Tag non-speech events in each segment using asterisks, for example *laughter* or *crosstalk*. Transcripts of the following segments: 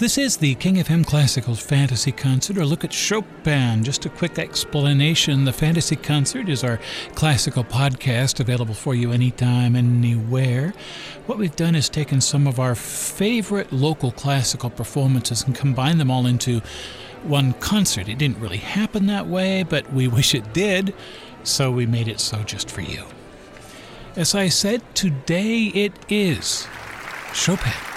This is the King FM Classical Fantasy Concert, or look at Chopin. Just a quick explanation the Fantasy Concert is our classical podcast available for you anytime, anywhere. What we've done is taken some of our favorite local classical performances and combined them all into one concert. It didn't really happen that way, but we *laughs* wish it did, so we made it so just for you. As I said, today it is Chopin.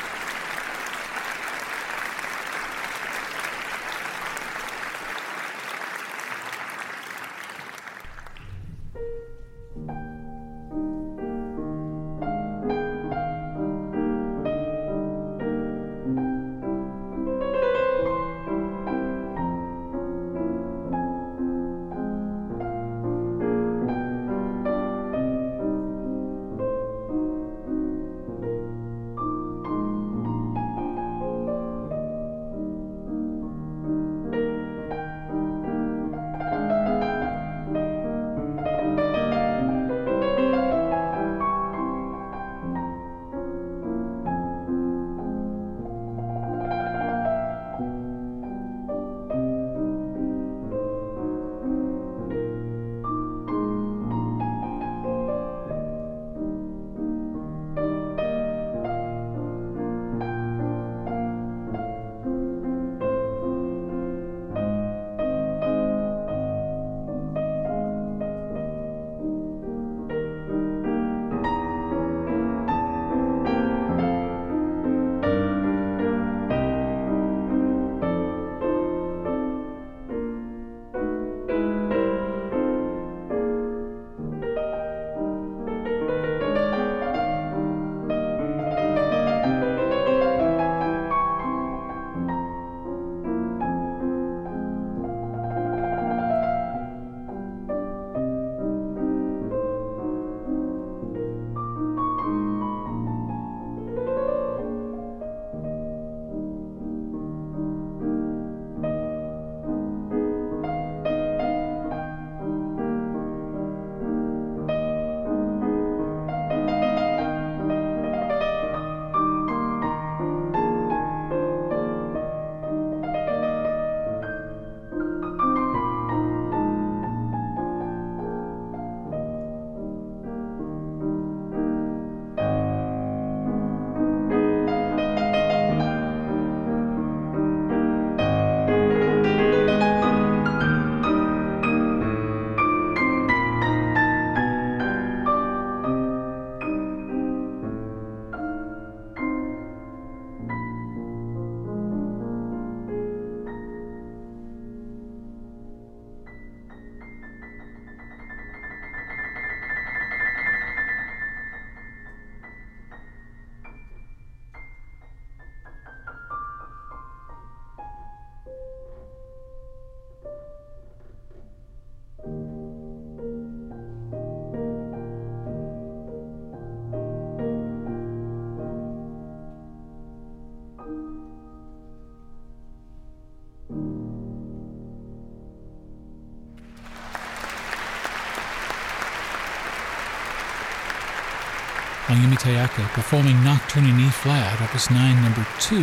Mayumi Tayaka performing Nocturne in E flat, Opus 9, number 2.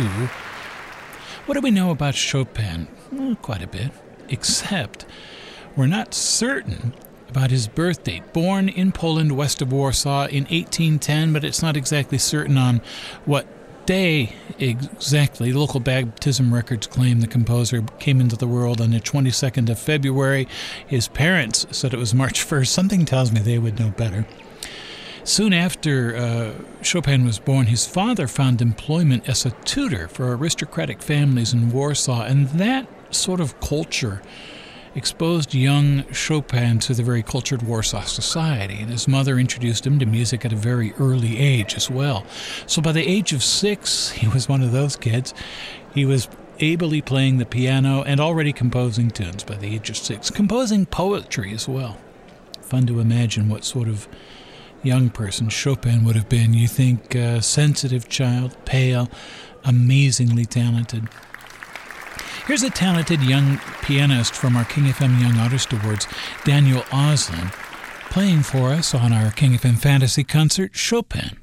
What do we know about Chopin? Well, quite a bit, except we're not certain about his birth date. Born in Poland, west of Warsaw, in 1810, but it's not exactly certain on what day exactly. Local baptism records claim the composer came into the world on the 22nd of February. His parents said it was March 1st. Something tells me they would know better. Soon after uh, Chopin was born, his father found employment as a tutor for aristocratic families in Warsaw, and that sort of culture exposed young Chopin to the very cultured Warsaw society, and his mother introduced him to music at a very early age as well. So by the age of six, *laughs* he was one of those kids. He was ably playing the piano and already composing tunes by the age of six, composing poetry as well. Fun to imagine what sort of young person Chopin would have been. You think uh, sensitive child, pale, amazingly talented. Here's a talented young pianist from our King FM Young Artist Awards, Daniel Oslin, playing for us on our King FM Fantasy Concert, Chopin.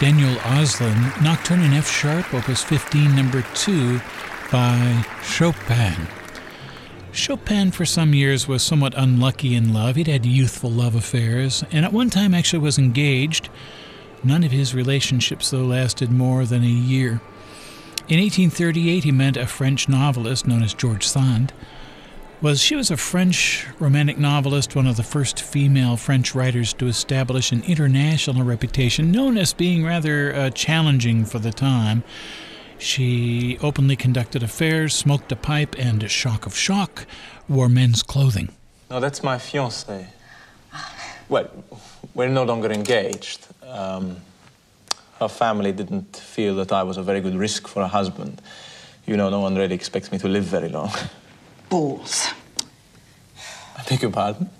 Daniel Oslin, Nocturne in F sharp, opus 15, number 2 by Chopin. Chopin, for some years, was somewhat unlucky in love. He'd had youthful love affairs, and at one time actually was engaged. None of his relationships, though, lasted more than a year. In 1838, he met a French novelist known as George Sand was she was a French romantic novelist, one of the first female French writers to establish an international reputation, known as being rather uh, challenging for the time. She openly conducted affairs, smoked a pipe, and, shock of shock, wore men's clothing. No, that's my fiancée. Well, we're no longer engaged. Um, her family didn't feel that I was a very good risk for a husband. You know, no one really expects me to live very long. *laughs* balls. I beg your pardon?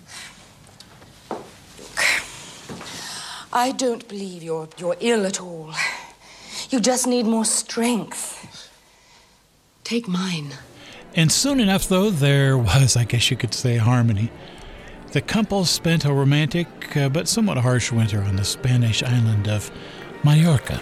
Look, I don't believe you're, you're ill at all. You just need more strength. Take mine. And soon enough, though, there was, I guess you could say, harmony. The couple spent a romantic uh, but somewhat harsh winter on the Spanish island of Mallorca.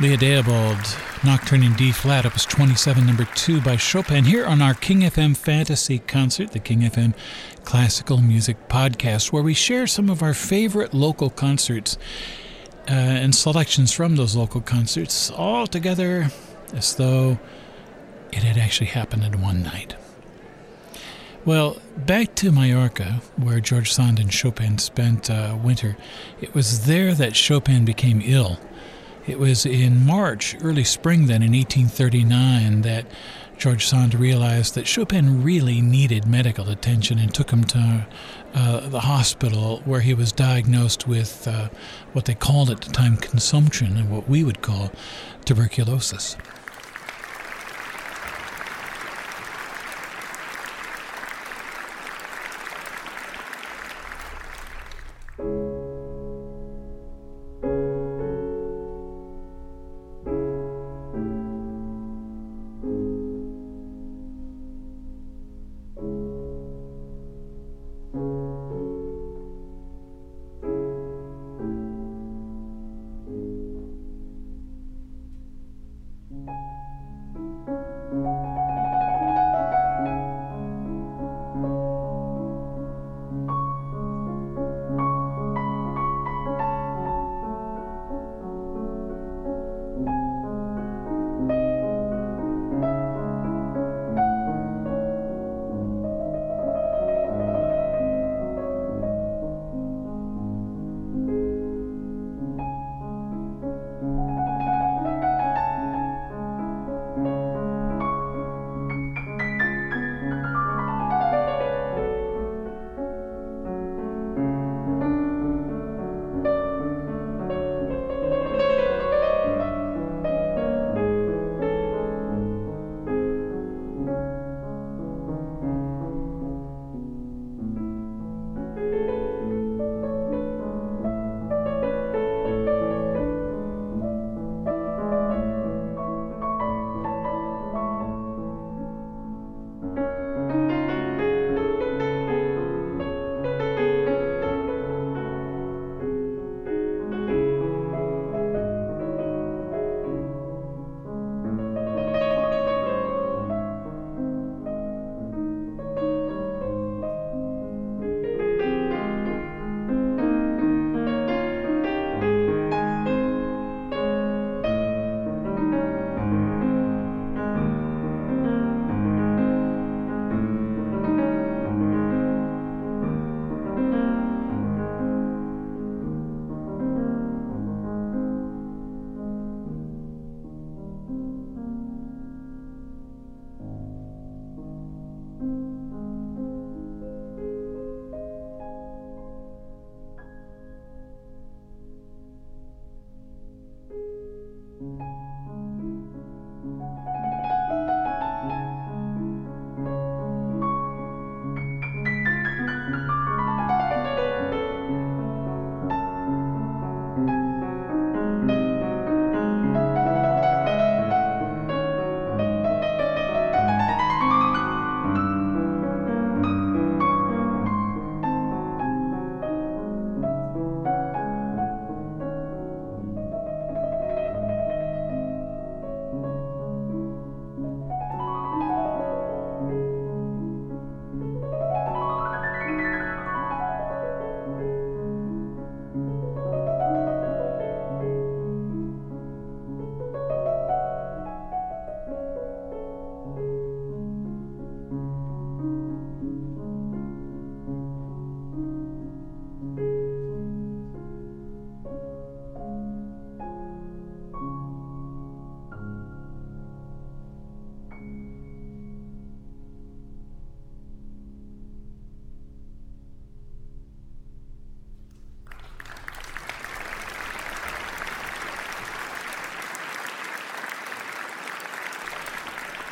Leah Theobald, Nocturne in D flat, opus 27, number 2 by Chopin, here on our King FM Fantasy Concert, the King FM Classical Music Podcast, where we share some of our favorite local concerts uh, and selections from those local concerts, all together as though it had actually happened in one night. Well, back to Mallorca, where George Sand and Chopin spent uh, winter, it was there that Chopin became ill it was in March, early spring then, in 1839, that George Sand realized that Chopin really needed medical attention and took him to uh, the hospital where he was diagnosed with uh, what they called at the time consumption and what we would call tuberculosis.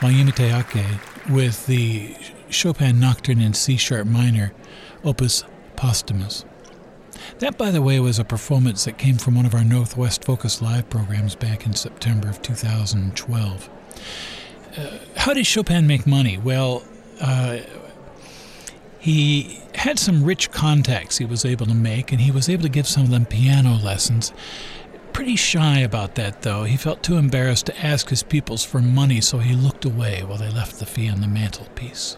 Mayumi Teake with the Chopin Nocturne in C sharp minor, Opus Posthumous. That, by the way, was a performance that came from one of our Northwest Focus Live programs back in September of 2012. Uh, how did Chopin make money? Well, uh, he had some rich contacts he was able to make, and he was able to give some of them piano lessons pretty shy about that, though. He felt too embarrassed to ask his pupils for money, so he looked away while they left the fee on the mantelpiece.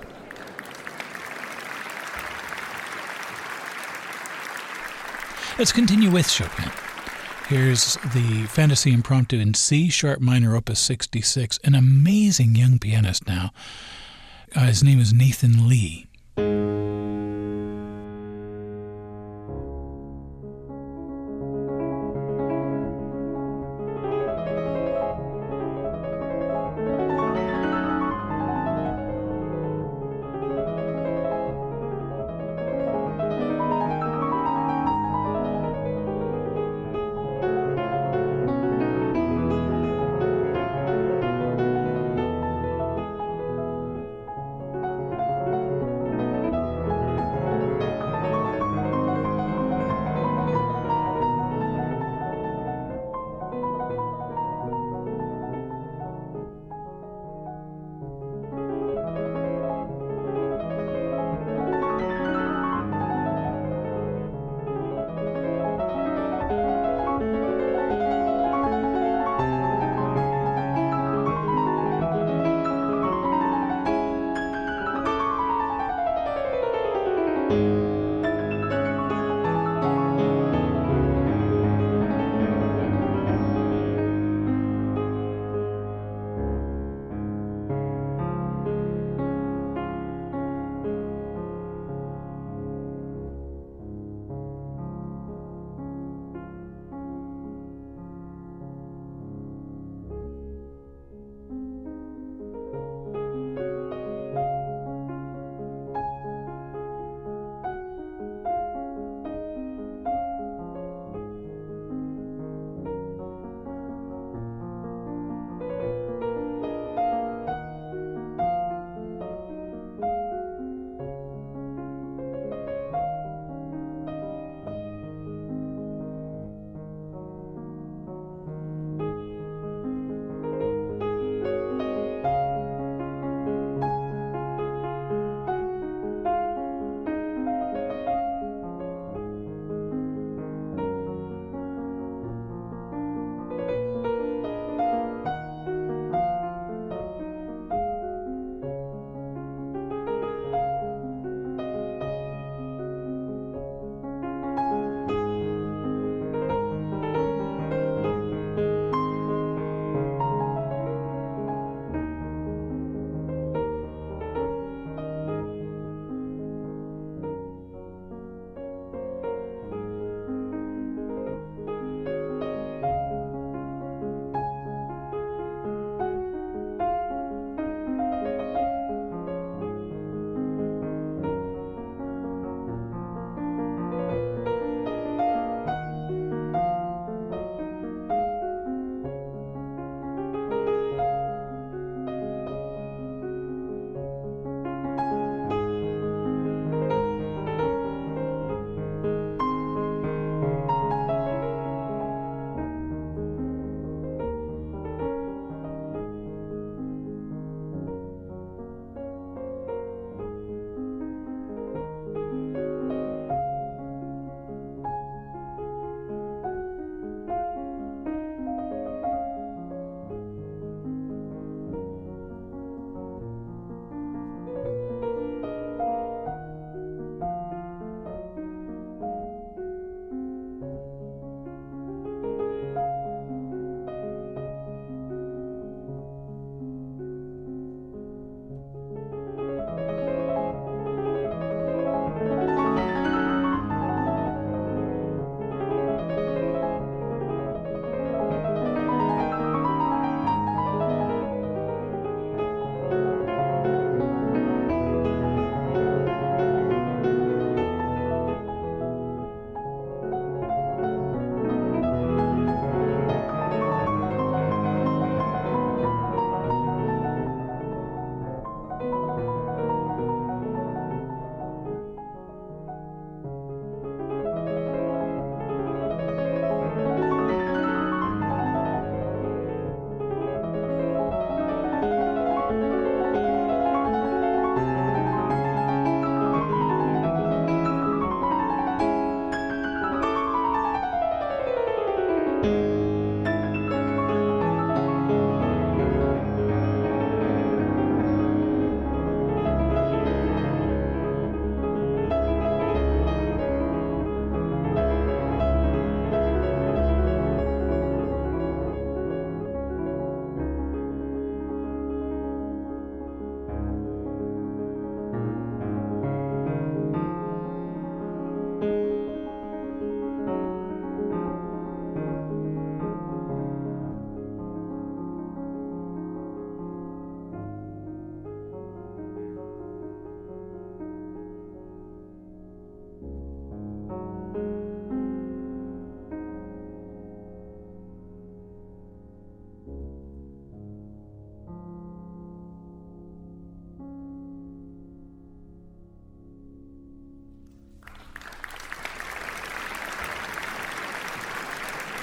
Let's continue with Chopin. Here's the Fantasy Impromptu in C sharp minor, opus 66. An amazing young pianist now. Uh, his name is Nathan Lee.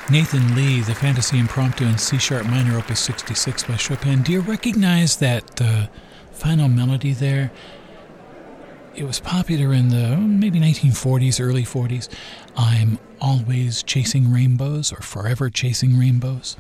Nathan Lee, the Fantasy Impromptu in C sharp minor, opus 66 by Chopin. Do you recognize that uh, final melody there? It was popular in the maybe 1940s, early 40s. I'm always chasing rainbows or forever chasing rainbows.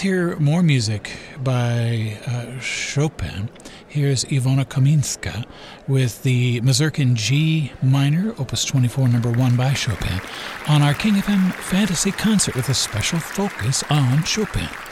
Hear more music by uh, Chopin. Here's Ivona Kaminska with the Mazurka G minor, opus 24, number 1 by Chopin, on our King of FM Fantasy Concert with a special focus on Chopin.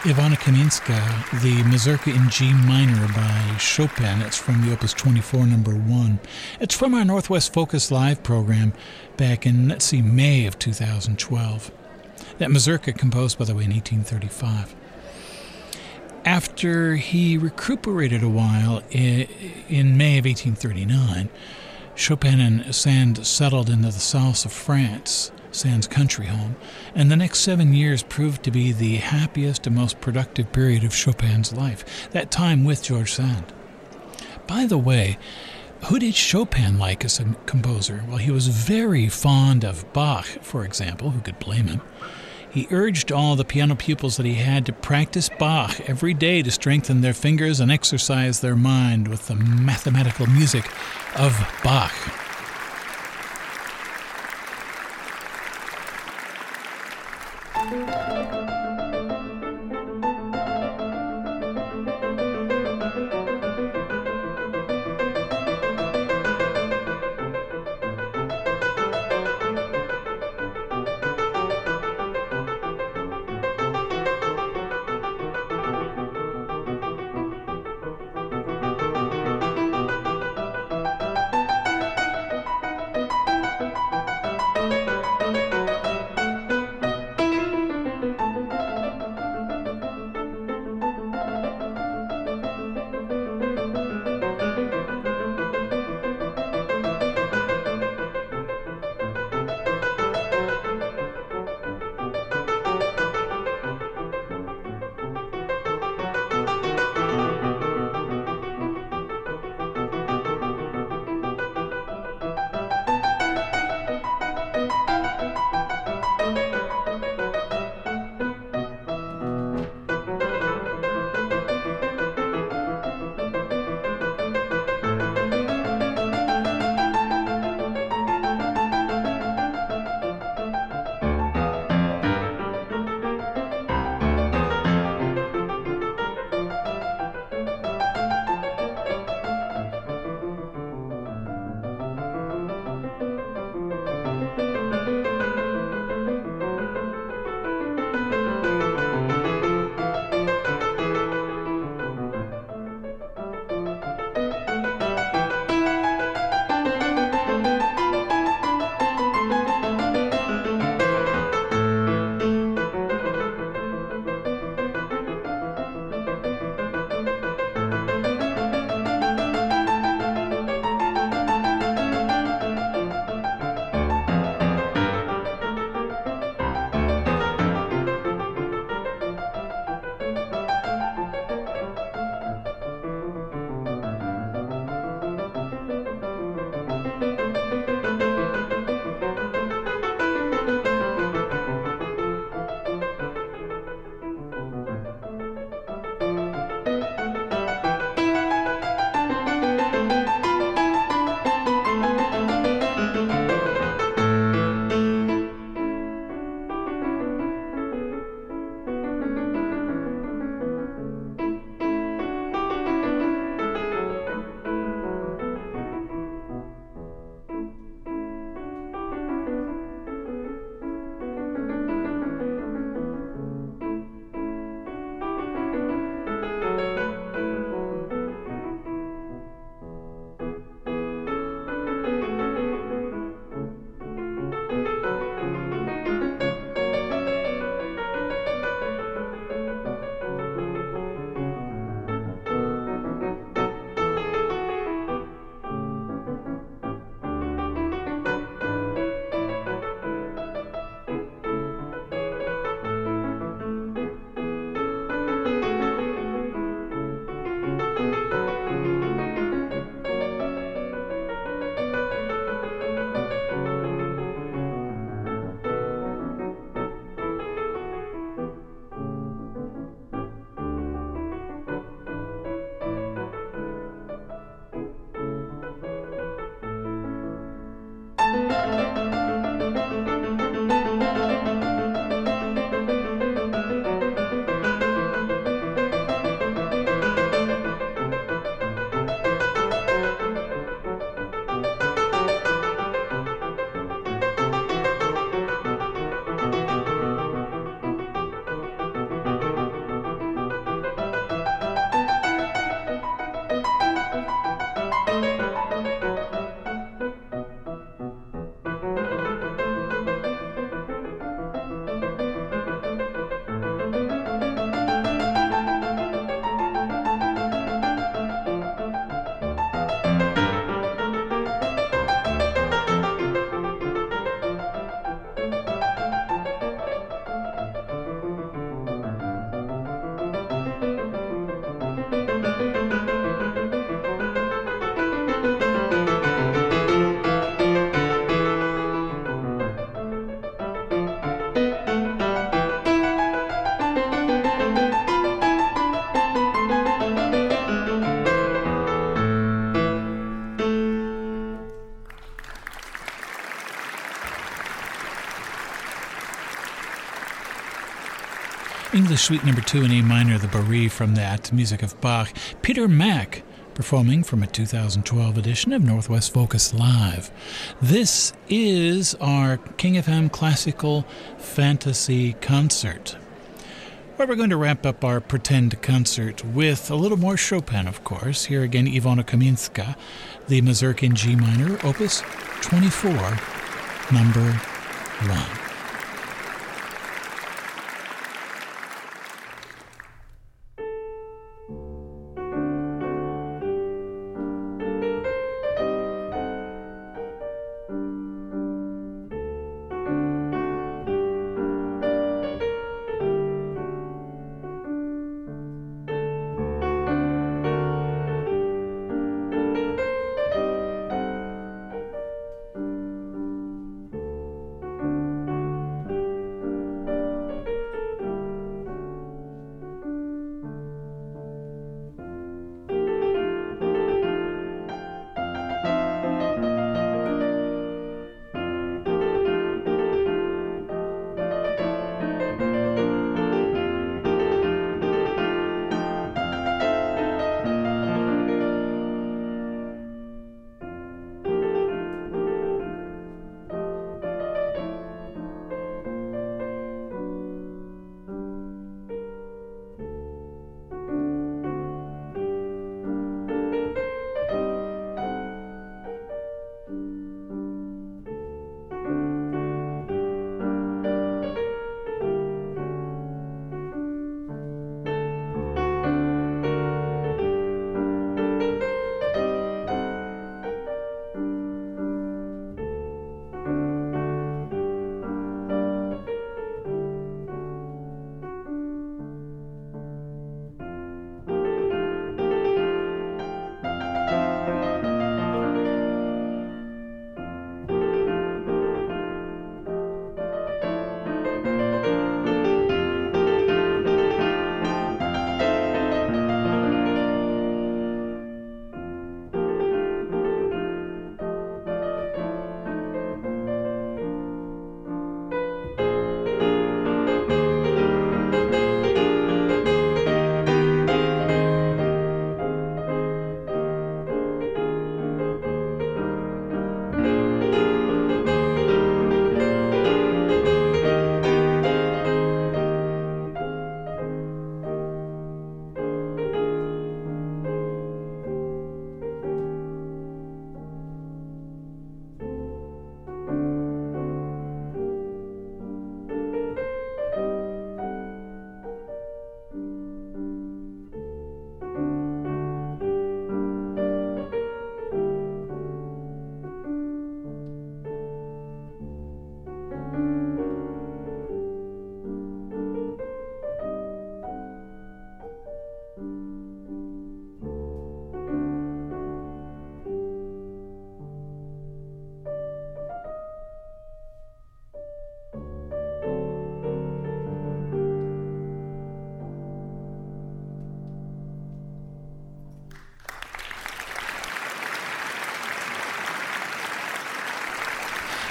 Ivona Kaminska, the Mazurka in G minor by Chopin. It's from the Opus 24, number one. It's from our Northwest Focus Live program back in, let's see, May of 2012. That Mazurka composed, by the way, in 1835. After he recuperated a while in May of 1839, Chopin and Sand settled into the south of France, Sand's country home, and the next seven years proved to be the happiest and most productive period of Chopin's life, that time with George Sand. By the way, who did Chopin like as a composer? Well, he was very fond of Bach, for example. Who could blame him? He urged all the piano pupils that he had to practice Bach every day to strengthen their fingers and exercise their mind with the mathematical music of Bach. English Suite Number 2 in A minor, the Bourrée from that, music of Bach. Peter Mack performing from a 2012 edition of Northwest Focus Live. This is our King FM Classical Fantasy Concert. Where we're going to wrap up our pretend concert with a little more Chopin, of course. Here again, Ivona Kaminska, the Mazurka in G minor, opus 24, number 1.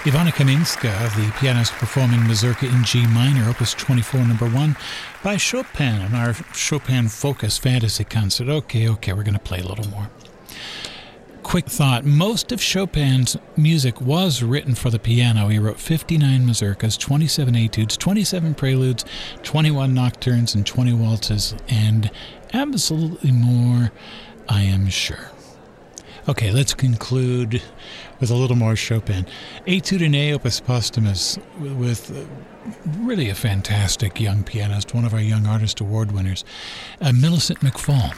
Ivona Kaminska, the pianist performing Mazurka in G minor, Opus 24, number 1, by Chopin in our Chopin Focus Fantasy Concert. Okay, okay, we're going to play a little more. Quick thought most of Chopin's music was written for the piano. He wrote 59 mazurkas, 27 etudes, 27 preludes, 21 nocturnes, and 20 waltzes, and absolutely more, I am sure. Okay, let's conclude with a little more Chopin. Etude in A Opus Posthumous with really a fantastic young pianist, one of our Young Artist Award winners, uh, Millicent McFall.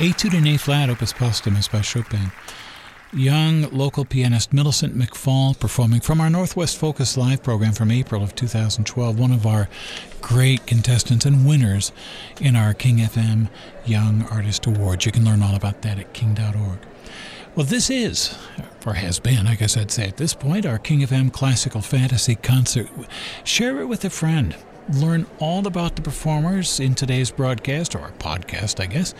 Etude in A flat, opus posthumous by Chopin. Young local pianist Millicent McFall performing from our Northwest Focus live program from April of 2012, one of our great contestants and winners in our King FM Young Artist Awards. You can learn all about that at king.org. Well, this is, or has been, I guess I'd say at this point, our King FM Classical Fantasy Concert. Share it with a friend. Learn all about the performers in today's broadcast, or podcast, I guess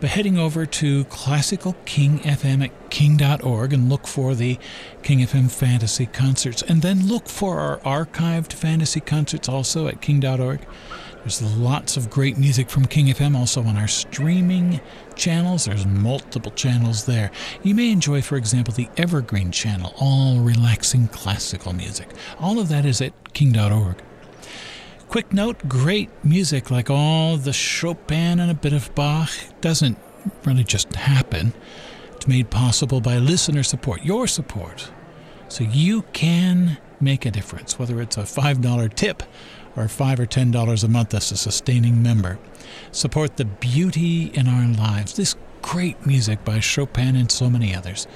by heading over to Classical King FM at king.org and look for the King FM Fantasy Concerts. And then look for our archived fantasy concerts also at king.org. There's lots of great music from King FM also on our streaming channels. There's multiple channels there. You may enjoy, for example, the Evergreen channel, all relaxing classical music. All of that is at king.org. Quick note great music like all the Chopin and a bit of Bach doesn't really just happen. It's made possible by listener support, your support. So you can make a difference, whether it's a $5 tip or 5 or $10 a month as a sustaining member. Support the beauty in our lives, this great music by Chopin and so many others.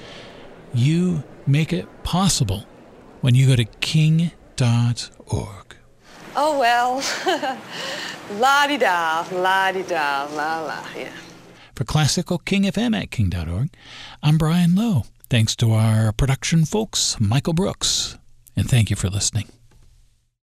You make it possible when you go to king.org. Oh, well. *laughs* la di da, la di da, la la, yeah. For Classical King FM at king.org, I'm Brian Lowe. Thanks to our production folks, Michael Brooks, and thank you for listening.